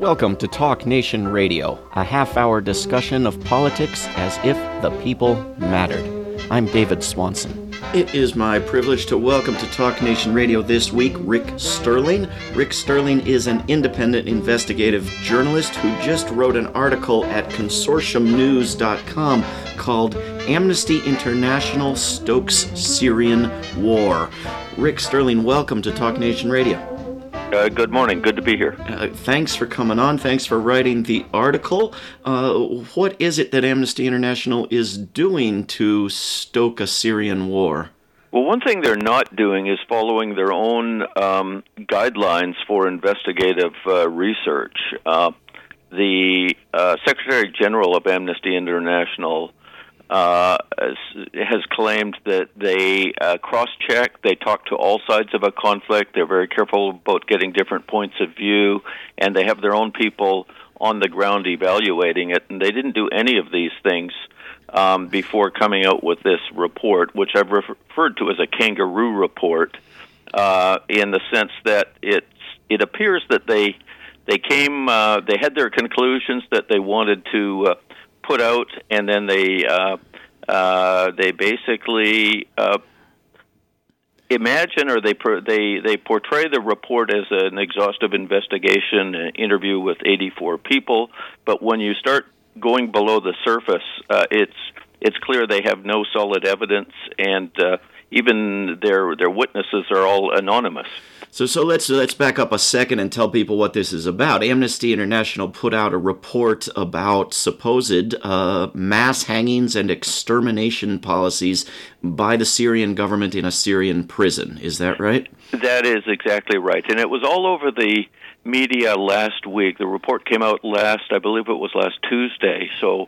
Welcome to Talk Nation Radio, a half hour discussion of politics as if the people mattered. I'm David Swanson. It is my privilege to welcome to Talk Nation Radio this week Rick Sterling. Rick Sterling is an independent investigative journalist who just wrote an article at consortiumnews.com called Amnesty International Stokes Syrian War. Rick Sterling, welcome to Talk Nation Radio. Uh, good morning. Good to be here. Uh, thanks for coming on. Thanks for writing the article. Uh, what is it that Amnesty International is doing to stoke a Syrian war? Well, one thing they're not doing is following their own um, guidelines for investigative uh, research. Uh, the uh, Secretary General of Amnesty International uh, has claimed that they uh, cross check, they talk to all sides of a conflict, they're very careful about getting different points of view, and they have their own people on the ground evaluating it. And they didn't do any of these things um, before coming out with this report, which I've referred to as a kangaroo report, uh, in the sense that it's, it appears that they they came uh, they had their conclusions that they wanted to uh, put out, and then they uh, uh, they basically uh, imagine or they they they portray the report as an exhaustive investigation, an interview with 84 people. But when you start going below the surface, uh, it's it's clear they have no solid evidence, and uh, even their their witnesses are all anonymous. So, so let's let's back up a second and tell people what this is about. Amnesty International put out a report about supposed uh, mass hangings and extermination policies by the Syrian government in a Syrian prison. Is that right? That is exactly right, and it was all over the media last week. The report came out last, I believe it was last Tuesday. So,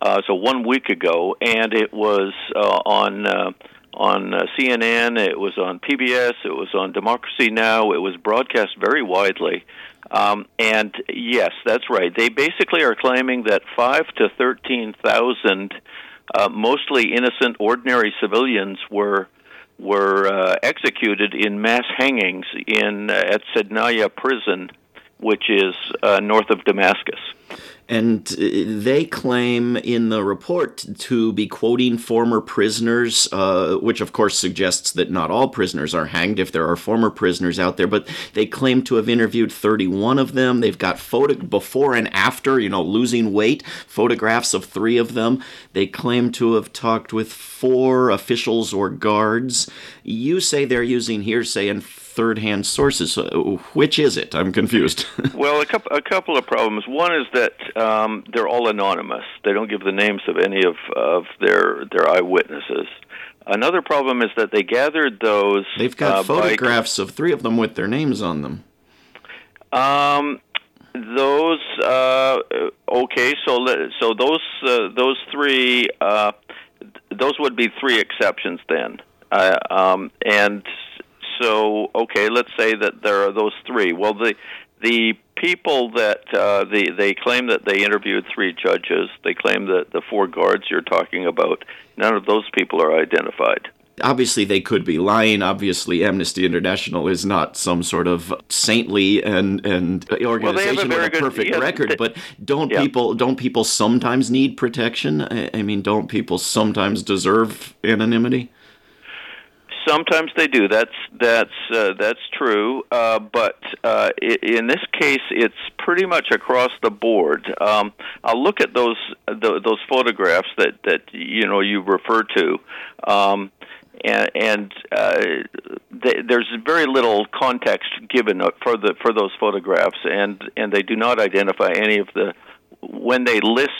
uh, so one week ago, and it was uh, on uh, on uh, CNN, it was on PBS, it was on Democracy Now, it was broadcast very widely. Um, and yes, that's right. They basically are claiming that five to thirteen thousand, uh, mostly innocent, ordinary civilians were were uh, executed in mass hangings in uh, at Sednaya prison, which is uh, north of Damascus. And uh, they claim in the report to be quoting former prisoners, uh, which of course suggests that not all prisoners are hanged if there are former prisoners out there, but they claim to have interviewed 31 of them. They've got photo before and after, you know, losing weight, photographs of three of them. They claim to have talked with four officials or guards. You say they're using hearsay and third-hand sources. which is it? I'm confused. well, a couple, a couple of problems. One is that um, they're all anonymous. They don't give the names of any of, of their their eyewitnesses. Another problem is that they gathered those. They've got uh, photographs by, of three of them with their names on them. Um, those uh, okay. So so those uh, those three uh, those would be three exceptions then. Uh, um, and so okay, let's say that there are those three. Well, the the people that uh, the they claim that they interviewed three judges. They claim that the four guards you're talking about. None of those people are identified. Obviously, they could be lying. Obviously, Amnesty International is not some sort of saintly and and organization well, a with a good, perfect yeah, record. but don't yeah. people don't people sometimes need protection? I, I mean, don't people sometimes deserve anonymity? Sometimes they do. That's that's uh, that's true. Uh, but uh, in this case, it's pretty much across the board. Um, I'll look at those the, those photographs that that you know you refer to. Um, and, and uh, th- there's very little context given for the for those photographs, and and they do not identify any of the when they list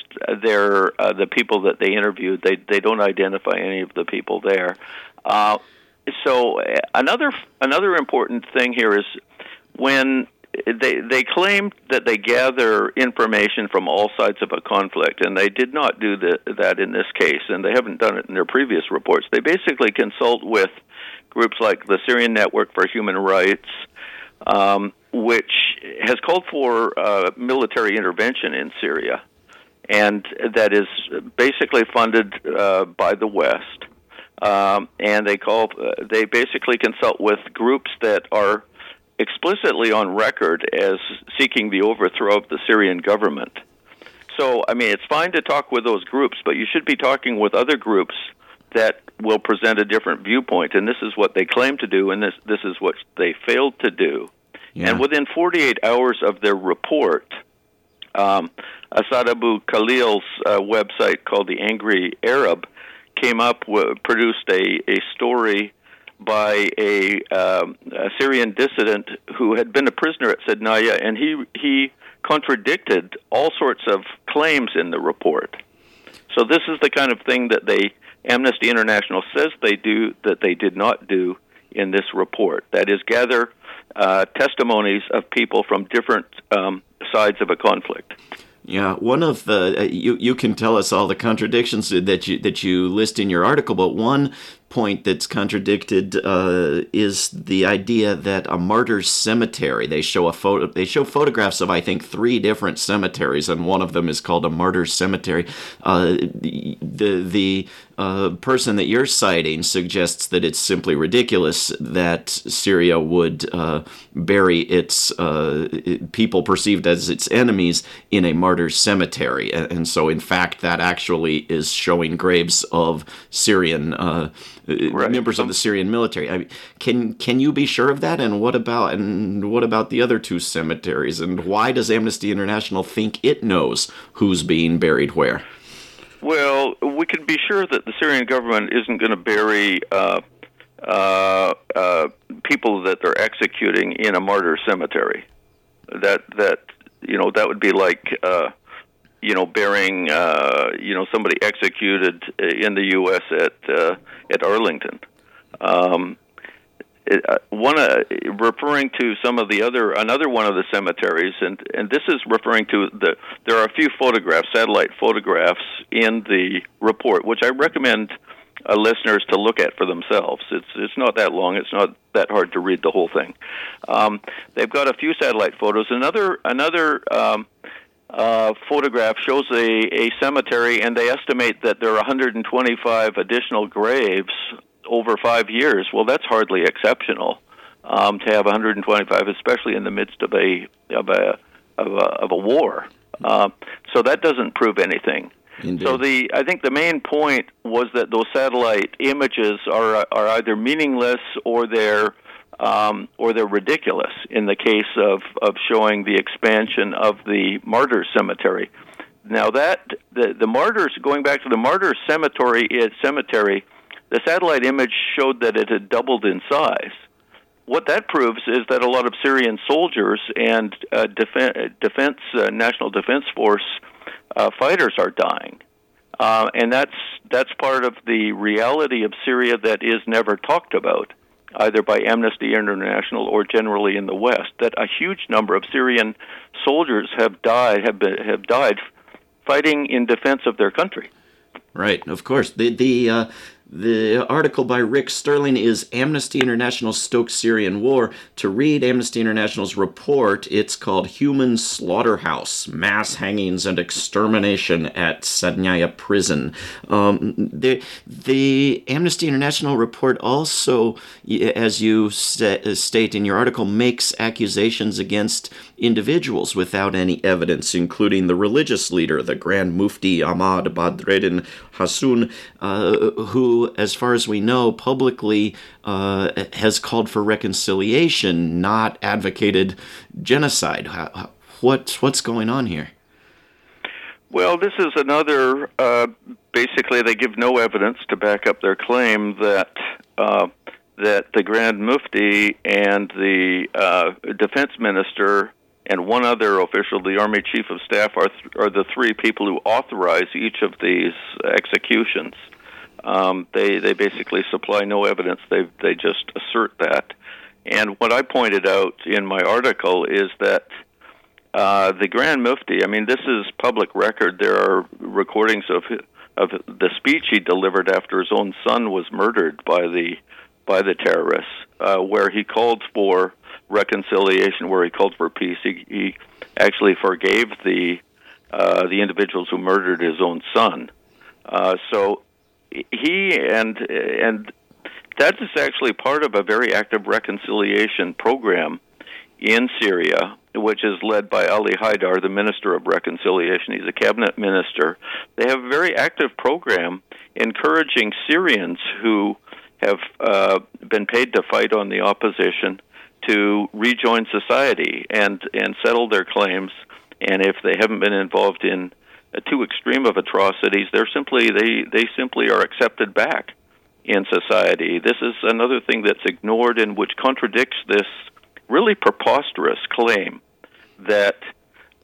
their uh, the people that they interviewed, they they don't identify any of the people there. Uh, so uh, another another important thing here is when they they claim that they gather information from all sides of a conflict, and they did not do the, that in this case, and they haven't done it in their previous reports. They basically consult with groups like the Syrian Network for Human Rights, um, which has called for uh, military intervention in Syria, and that is basically funded uh, by the West um, and they call uh, they basically consult with groups that are explicitly on record as seeking the overthrow of the Syrian government. So, I mean, it's fine to talk with those groups, but you should be talking with other groups that will present a different viewpoint. And this is what they claim to do, and this this is what they failed to do. Yeah. And within 48 hours of their report, um, Asad Abu Khalil's uh, website called The Angry Arab came up with, produced a, a story by a, um, a Syrian dissident who had been a prisoner at Sednaya, and he he contradicted all sorts of claims in the report. So this is the kind of thing that they Amnesty International says they do that they did not do in this report. That is, gather uh, testimonies of people from different um, sides of a conflict. Yeah, one of the uh, you you can tell us all the contradictions that you that you list in your article, but one point that's contradicted uh, is the idea that a martyr's cemetery. They show a photo. They show photographs of I think three different cemeteries, and one of them is called a martyr's cemetery. Uh, the the uh, person that you're citing suggests that it's simply ridiculous that Syria would uh, bury its uh, people perceived as its enemies in a martyr's cemetery, and so in fact that actually is showing graves of Syrian uh, right. members of the Syrian military. I mean, can can you be sure of that? And what about and what about the other two cemeteries? And why does Amnesty International think it knows who's being buried where? Well, we can be sure that the Syrian government isn't going to bury uh, uh, uh, people that they're executing in a martyr cemetery. That that you know that would be like uh, you know, burying, uh, you know, somebody executed in the U.S. at uh, at Arlington. Um, uh, one uh, referring to some of the other another one of the cemeteries, and and this is referring to the there are a few photographs, satellite photographs in the report, which I recommend uh, listeners to look at for themselves. It's it's not that long. It's not that hard to read the whole thing. Um, they've got a few satellite photos. Another another um, uh, photograph shows a, a cemetery, and they estimate that there are 125 additional graves over five years. Well, that's hardly exceptional um, to have 125, especially in the midst of a of a of a, of a war. Uh, so that doesn't prove anything. Indeed. So the I think the main point was that those satellite images are are either meaningless or they're um, or they're ridiculous in the case of, of showing the expansion of the martyrs cemetery. Now that the, the martyrs going back to the martyrs cemetery cemetery, the satellite image showed that it had doubled in size. What that proves is that a lot of Syrian soldiers and uh, defense, defense uh, national defense force uh, fighters are dying. Uh, and that's that's part of the reality of Syria that is never talked about either by Amnesty International or generally in the West, that a huge number of Syrian soldiers have died have been, have died fighting in defense of their country. Right, of course. The the uh, the article by Rick Sterling is Amnesty International Stokes Syrian War. To read Amnesty International's report, it's called Human Slaughterhouse Mass Hangings and Extermination at Sednaya Prison. Um, the, the Amnesty International report also, as you state in your article, makes accusations against individuals without any evidence, including the religious leader, the Grand Mufti Ahmad Badreddin Hassun, uh, who, as far as we know, publicly uh, has called for reconciliation, not advocated genocide. What, what's going on here? Well, this is another. Uh, basically, they give no evidence to back up their claim that uh, that the Grand Mufti and the uh, defense minister and one other official, the Army Chief of Staff, are, th- are the three people who authorize each of these executions. Um, they they basically supply no evidence. They they just assert that. And what I pointed out in my article is that uh, the Grand Mufti. I mean, this is public record. There are recordings of of the speech he delivered after his own son was murdered by the by the terrorists, uh, where he called for reconciliation where he called for peace. He, he actually forgave the uh, the individuals who murdered his own son. Uh, so he and and that is actually part of a very active reconciliation program in Syria, which is led by Ali Haidar, the Minister of Reconciliation. He's a cabinet minister. They have a very active program encouraging Syrians who have uh, been paid to fight on the opposition to rejoin society and and settle their claims. And if they haven't been involved in uh, too extreme of atrocities, they're simply they they simply are accepted back in society. This is another thing that's ignored and which contradicts this really preposterous claim that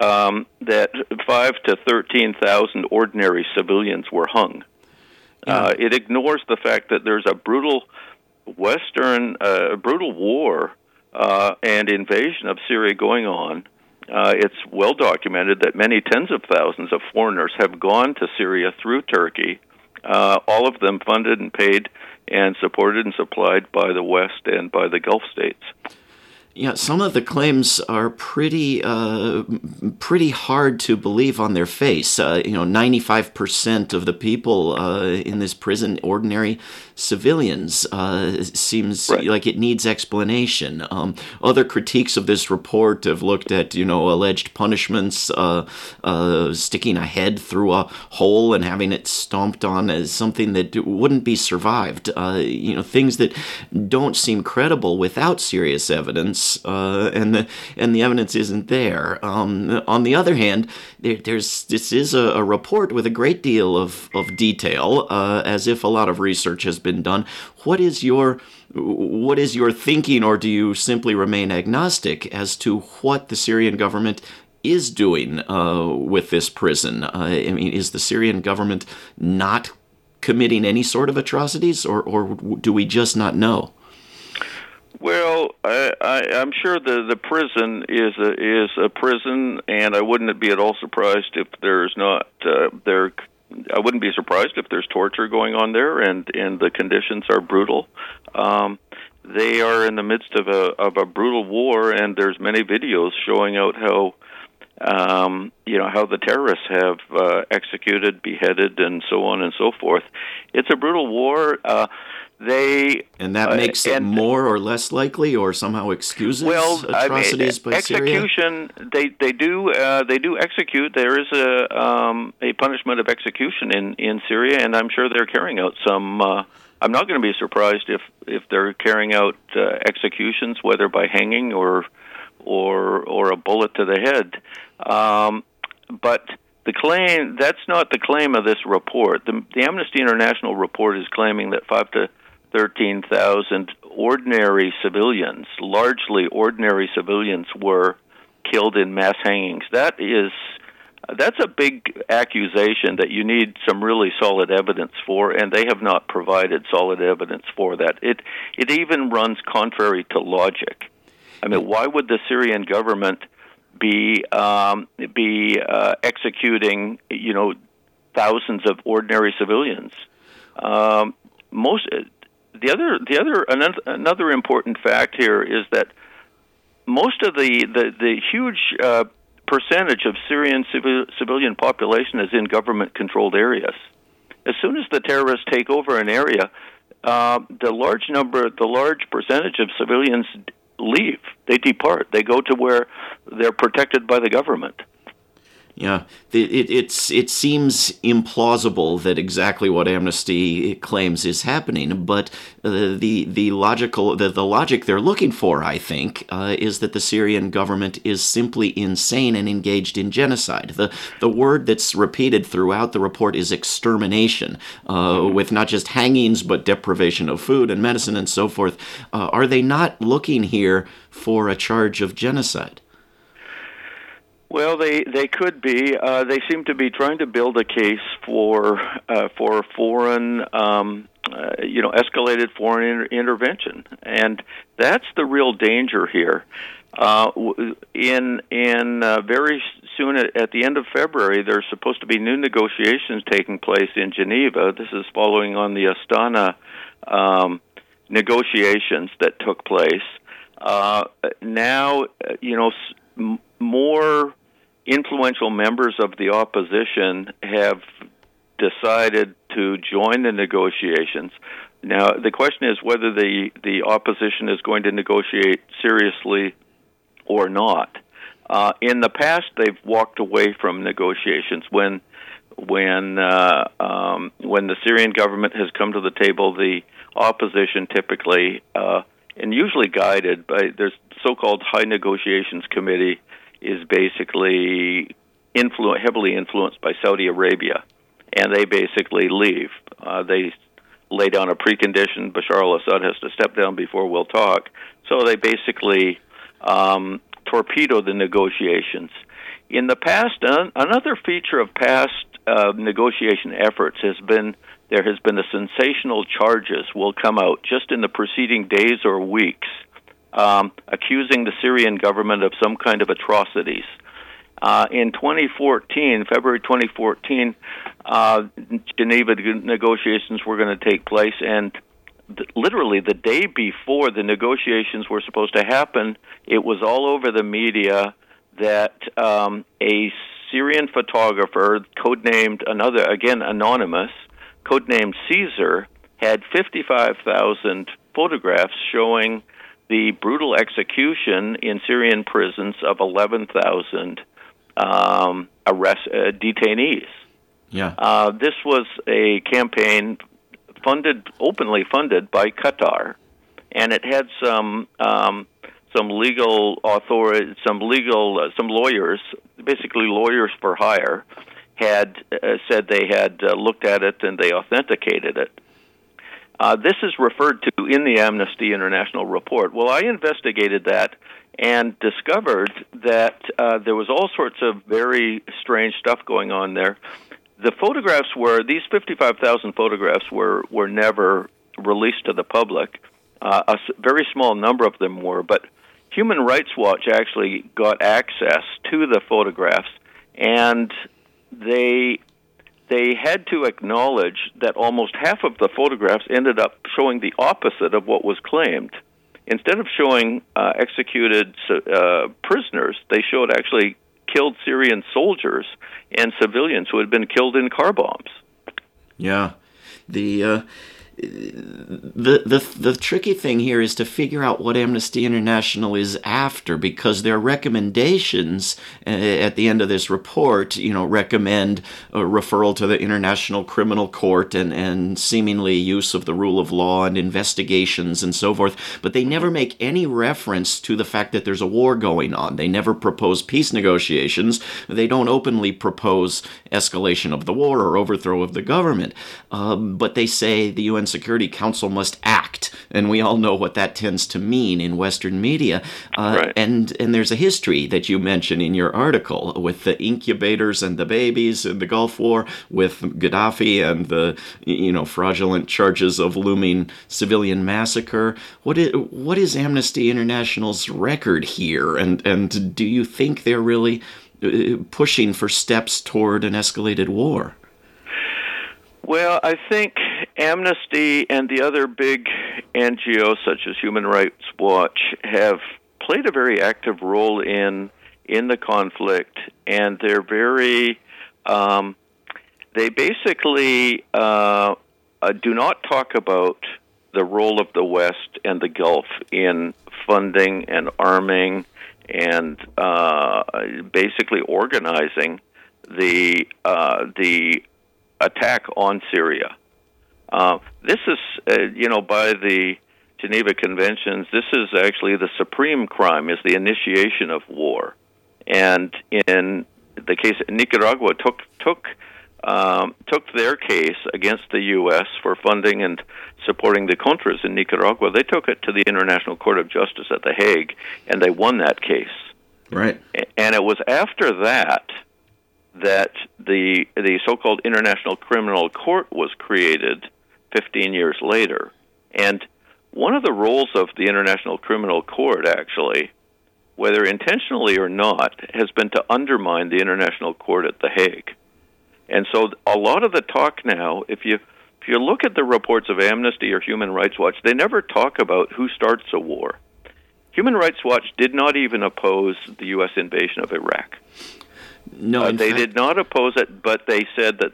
um, that five to thirteen thousand ordinary civilians were hung. Yeah. Uh, it ignores the fact that there's a brutal Western, uh, brutal war uh, and invasion of Syria going on. Uh, it's well documented that many tens of thousands of foreigners have gone to Syria through Turkey, uh, all of them funded and paid and supported and supplied by the West and by the Gulf states. Yeah, some of the claims are pretty, uh, pretty hard to believe on their face. Uh, you know, ninety-five percent of the people uh, in this prison, ordinary civilians, uh, seems right. like it needs explanation. Um, other critiques of this report have looked at, you know, alleged punishments, uh, uh, sticking a head through a hole and having it stomped on as something that wouldn't be survived. you know, things that don't seem credible without serious evidence evidence, uh, and the and the evidence isn't there. Um, on the other hand, there, there's this is a, a, report with a great deal of of detail, uh, as if a lot of research has been done. What is your what is your thinking, or do you simply remain agnostic as to what the Syrian government is doing uh, with this prison? Uh, I mean, is the Syrian government not committing any sort of atrocities, or, or do we just not know? Well, I, I, I'm sure the the prison is a is a prison, and I wouldn't be at all surprised if there's not uh, there. I wouldn't be surprised if there's torture going on there, and and the conditions are brutal. Um, they are in the midst of a of a brutal war, and there's many videos showing out how um, you know how the terrorists have uh, executed, beheaded, and so on and so forth. It's a brutal war. Uh, they and that uh, makes uh, it more or less likely, or somehow excuses well, atrocities I mean, by execution. Syria? They they do uh, they do execute. There is a um, a punishment of execution in in Syria, and I'm sure they're carrying out some. Uh, I'm not going to be surprised if if they're carrying out uh, executions, whether by hanging or or or a bullet to the head. Um, but the claim that's not the claim of this report. The, the Amnesty International report is claiming that five to 13,000 ordinary civilians, largely ordinary civilians, were killed in mass hangings. That is that's a big accusation that you need some really solid evidence for, and they have not provided solid evidence for that. It it even runs contrary to logic. I mean, why would the Syrian government be um, be uh, executing you know thousands of ordinary civilians? Um, most the other the other another, important fact here is that most of the the, the huge uh, percentage of Syrian civil, civilian population is in government controlled areas. As soon as the terrorists take over an area, uh, the large number, the large percentage of civilians leave. They depart. They go to where they're protected by the government. Yeah, it, it, it's it seems implausible that exactly what Amnesty claims is happening, but uh, the the logical the, the logic they're looking for, I think, uh, is that the Syrian government is simply insane and engaged in genocide. the The word that's repeated throughout the report is extermination, uh, with not just hangings but deprivation of food and medicine and so forth. Uh, are they not looking here for a charge of genocide? Well, they they could be. Uh, they seem to be trying to build a case for uh, for foreign, um, uh, you know, escalated foreign inter- intervention, and that's the real danger here. Uh, in in uh, very soon at, at the end of February, there's supposed to be new negotiations taking place in Geneva. This is following on the Astana um, negotiations that took place. Uh, now, uh, you know, m- more influential members of the opposition have decided to join the negotiations. Now, the question is whether the, the opposition is going to negotiate seriously or not. Uh, in the past, they've walked away from negotiations when when uh, um, when the Syrian government has come to the table. The opposition typically uh, and usually guided by there's so-called high negotiations committee is basically influ- heavily influenced by Saudi Arabia, and they basically leave. Uh, they lay down a precondition: Bashar al-Assad has to step down before we'll talk. So they basically um, torpedo the negotiations. In the past, another feature of past uh, negotiation efforts has been there has been a sensational charges will come out just in the preceding days or weeks, um, accusing the Syrian government of some kind of atrocities. Uh, in 2014, February 2014, uh, Geneva negotiations were going to take place, and th- literally the day before the negotiations were supposed to happen, it was all over the media that um, a Syrian photographer, codenamed another again anonymous, codenamed Caesar, had 55,000 photographs showing the brutal execution in Syrian prisons of 11,000 um, arrest uh, detainees. Yeah. Uh, this was a campaign funded openly funded by Qatar, and it had some um, some legal authority, some legal, uh, some lawyers, basically lawyers for hire, had uh, said they had uh, looked at it and they authenticated it. Uh, this is referred to in the Amnesty International report. Well, I investigated that and discovered that uh, there was all sorts of very strange stuff going on there. The photographs were these 55,000 photographs were were never released to the public. Uh, a very small number of them were, but Human Rights Watch actually got access to the photographs, and they they had to acknowledge that almost half of the photographs ended up showing the opposite of what was claimed. Instead of showing uh, executed uh, prisoners, they showed actually killed Syrian soldiers and civilians who had been killed in car bombs. Yeah, the uh, the, the the tricky thing here is to figure out what Amnesty International is after because their recommendations uh, at the end of this report, you know, recommend referral to the International Criminal Court and and seemingly use of the rule of law and investigations and so forth, but they never make any reference to the fact that there's a war going on. They never propose peace negotiations. They don't openly propose escalation of the war or overthrow of the government, um, but they say the UN Security Council must act, and we all know what that tends to mean in Western media. Uh, right. And and there's a history that you mention in your article with the incubators and the babies in the Gulf War, with Gaddafi and the you know fraudulent charges of looming civilian massacre. What is what is Amnesty International's record here, and and do you think they're really uh, pushing for steps toward an escalated war? Well, I think Amnesty and the other big NGOs such as Human Rights Watch have played a very active role in in the conflict, and they're very um, they basically uh, uh, do not talk about the role of the West and the Gulf in funding and arming and uh, basically organizing the uh, the attack on Syria. Uh, this is, uh, you know, by the Geneva Conventions, this is actually the supreme crime, is the initiation of war. And in the case, Nicaragua took took um, took their case against the U.S. for funding and supporting the Contras in Nicaragua. They took it to the International Court of Justice at The Hague, and they won that case. Right. And it was after that that the the so-called International Criminal Court was created 15 years later. And one of the roles of the International Criminal Court, actually, whether intentionally or not, has been to undermine the International Court at The Hague. And so a lot of the talk now, if you if you look at the reports of Amnesty or Human Rights Watch, they never talk about who starts a war. Human Rights Watch did not even oppose the U.S. invasion of Iraq. No, uh, they fact- did not oppose it, but they said that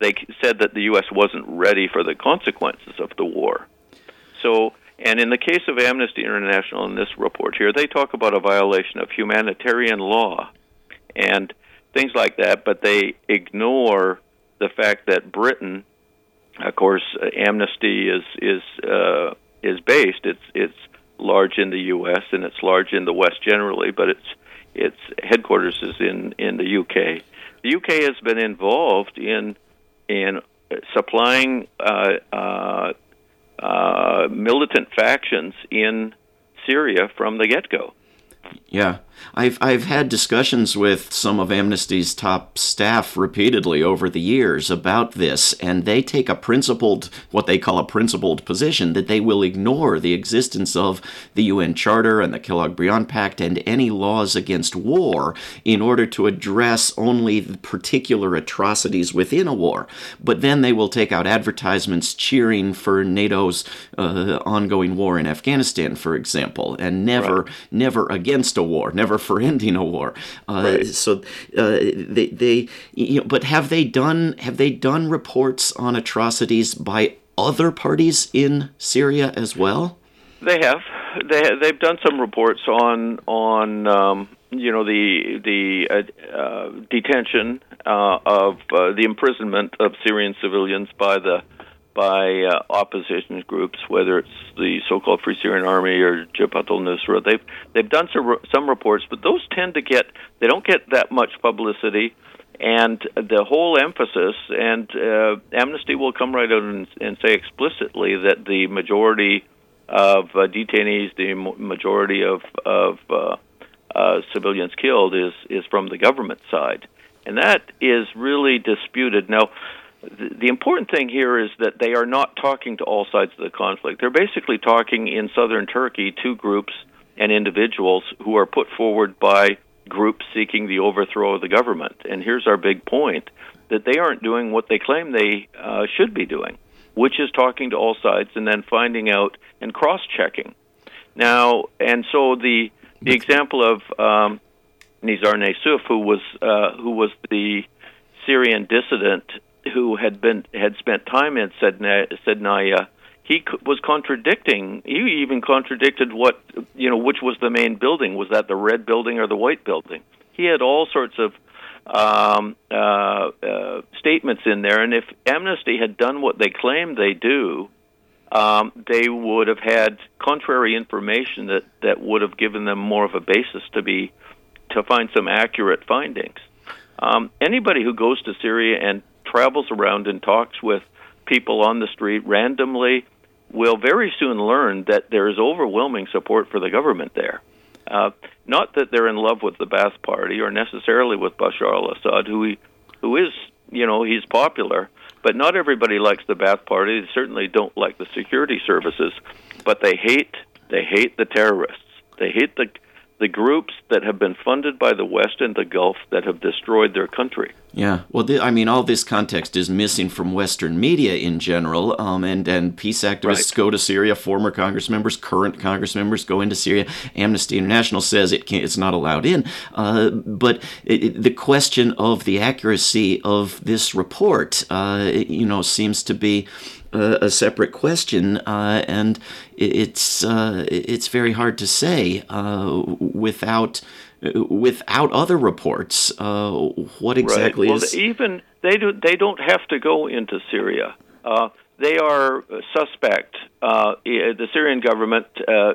they said that the U.S. wasn't ready for the consequences of the war. So And in the case of Amnesty International in this report here, they talk about a violation of humanitarian law and things like that, but they ignore the fact that Britain, of course, Amnesty is is uh, is based. It's it's large in the U.S. and it's large in the West generally, but its its headquarters is in in the U.K. The U.K. has been involved in in supplying uh, uh, uh, militant factions in Syria from the get go. Yeah, I've I've had discussions with some of Amnesty's top staff repeatedly over the years about this, and they take a principled, what they call a principled position, that they will ignore the existence of the UN Charter and the Kellogg-Briand Pact and any laws against war in order to address only the particular atrocities within a war. But then they will take out advertisements cheering for NATO's uh, ongoing war in Afghanistan, for example, and never right. never against a war, never for ending a war. Uh, right. So uh, they, they you know, but have they done have they done reports on atrocities by other parties in Syria as well? They have. They they've done some reports on on um, you know the the uh, uh, detention uh, of uh, the imprisonment of Syrian civilians by the by uh, opposition groups, whether it's the so-called Free Syrian Army or Jabhat al-Nusra. They've they've done some some reports, but those tend to get they don't get that much publicity, and the whole emphasis and uh, Amnesty will come right out and, and say explicitly that the majority of uh, detainees, the majority of of uh, uh, civilians killed is is from the government side, and that is really disputed now the important thing here is that they are not talking to all sides of the conflict. They're basically talking in southern Turkey to groups and individuals who are put forward by groups seeking the overthrow of the government. And here's our big point that they aren't doing what they claim they uh, should be doing, which is talking to all sides and then finding out and cross checking. Now, and so the the example of um, Nizar Nayouf, who was uh, who was the Syrian dissident who had been had spent time in Sednaya, he was contradicting. He even contradicted what you know, which was the main building. Was that the red building or the white building? He had all sorts of um, uh, uh, statements in there, and if Amnesty had done what they claim they do, um, they would have had contrary information that that would have given them more of a basis to be to find some accurate findings. Um, anybody who goes to Syria and travels around and talks with people on the street randomly will very soon learn that there is overwhelming support for the government there. Uh, not that they're in love with the Ba'ath Party or necessarily with Bashar al-Assad, who he, who is, you know, he's popular, but not everybody likes the Ba'ath Party. They certainly don't like the security services, but they hate they hate the terrorists. They hate the the groups that have been funded by the West and the Gulf that have destroyed their country. Yeah, well, th- I mean, all this context is missing from Western media in general, um, and and peace activists right. go to Syria. Former Congress members, current Congress members go into Syria. Amnesty International says it can't, it's not allowed in. Uh, but it, it, the question of the accuracy of this report, uh, you know, seems to be a, a separate question, uh, and it's uh, it's very hard to say uh, without without other reports uh, what exactly right. well, is. Even they do they don't have to go into Syria. Uh, they are suspect. Uh, the Syrian government,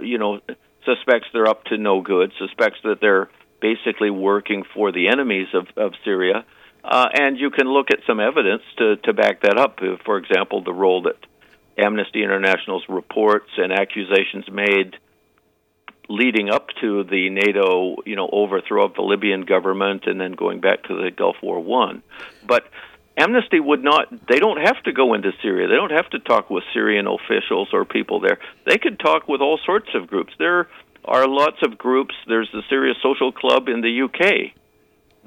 you know, suspects they're up to no good. Suspects that they're basically working for the enemies of, of Syria. Uh, and you can look at some evidence to, to back that up. Uh, for example, the role that Amnesty International's reports and accusations made leading up to the NATO, you know, overthrow of the Libyan government and then going back to the Gulf War One. But Amnesty would not, they don't have to go into Syria. They don't have to talk with Syrian officials or people there. They could talk with all sorts of groups. There are lots of groups. There's the Syria Social Club in the UK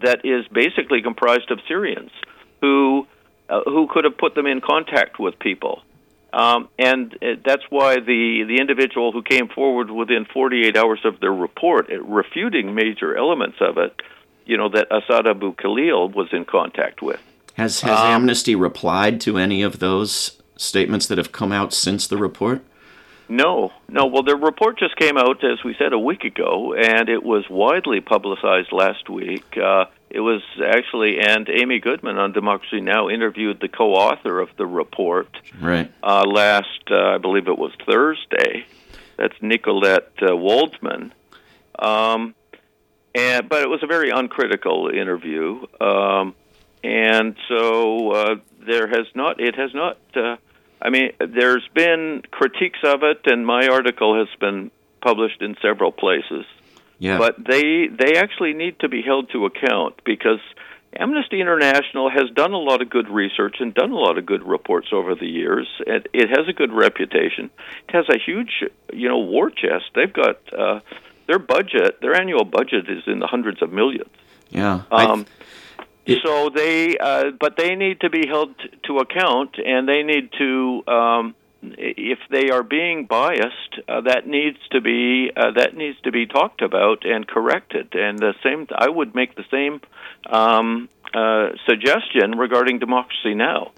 that is basically comprised of Syrians who uh, who could have put them in contact with people. Um, and uh, that's why the, the individual who came forward within 48 hours of their report, uh, refuting major elements of it, you know, that Assad Abu Khalil was in contact with. Has, has um, Amnesty replied to any of those statements that have come out since the report? No, no. Well, the report just came out, as we said, a week ago, and it was widely publicized last week. Uh, it was actually, and Amy Goodman on Democracy Now! interviewed the co-author of the report. Right. Uh, last, uh, I believe it was Thursday. That's Nicolette uh, Waldman. Um, and but it was a very uncritical interview, um, and so uh, there has not. It has not. Uh, I mean, there's been critiques of it, and my article has been published in several places. Yeah. But they they actually need to be held to account because Amnesty International has done a lot of good research and done a lot of good reports over the years. It, it has a good reputation. It has a huge, you know, war chest. They've got uh, their budget, their annual budget is in the hundreds of millions. Yeah. Um, it, so they, uh, but they need to be held t- to account, and they need to, um, if they are being biased, uh, that needs to be uh, that needs to be talked about and corrected. And the same, I would make the same um, uh, suggestion regarding democracy now.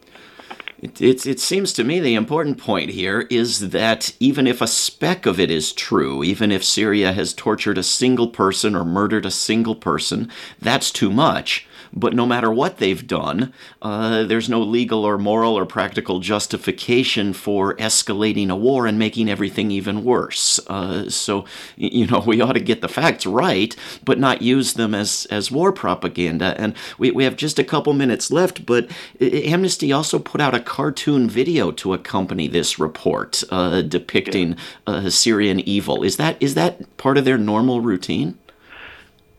It, it, it, seems to me the important point here is that even if a speck of it is true, even if Syria has tortured a single person or murdered a single person, that's too much. But no matter what they've done, uh, there's no legal or moral or practical justification for escalating a war and making everything even worse. Uh, so, you know, we ought to get the facts right, but not use them as, as war propaganda. And we, we have just a couple minutes left, but Amnesty also put out a cartoon video to accompany this report uh, depicting uh, Syrian evil. Is that is that part of their normal routine?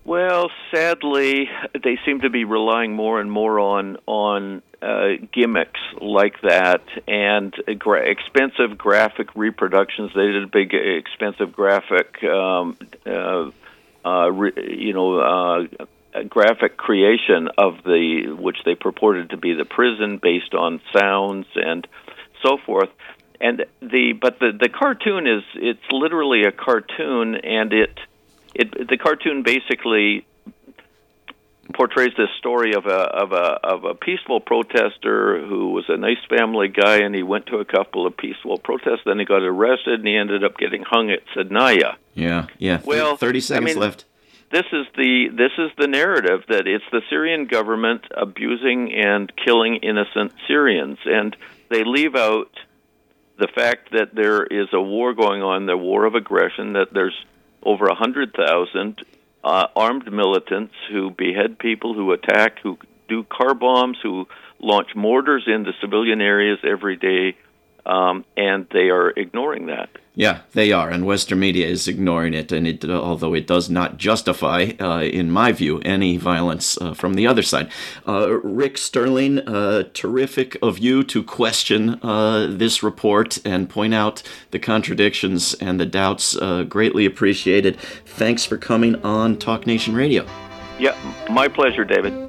Well, sadly, they seem to be relying more and more on on uh, gimmicks like that and gra- expensive graphic reproductions. They did a big, expensive graphic, um, uh, uh, re- you know, uh, graphic creation of the which they purported to be the prison, based on sounds and so forth. And the but the the cartoon is it's literally a cartoon, and it it, the cartoon basically portrays this story of a of a of a peaceful protester who was a nice family guy and he went to a couple of peaceful protests then he got arrested and he ended up getting hung at Sednaya. Yeah, yeah. Well, 30 seconds I mean, left. This is the this is the narrative that it's the Syrian government abusing and killing innocent Syrians and they leave out the fact that there is a war going on, the war of aggression that there's over a 100,000 uh, armed militants who behead people, who attack, who do car bombs, who launch mortars into civilian areas every day, um, and they are ignoring that. Yeah, they are, and Western media is ignoring it. And it, although it does not justify, uh, in my view, any violence uh, from the other side. Uh, Rick Sterling, uh, terrific of you to question uh, this report and point out the contradictions and the doubts. Uh, greatly appreciated. Thanks for coming on Talk Nation Radio. Yeah, my pleasure, David.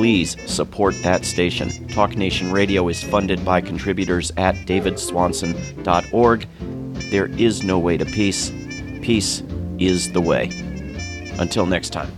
please support that station. Talk Nation Radio is funded by contributors at davidswanson.org. There is no way to peace. Peace is the way. Until next time.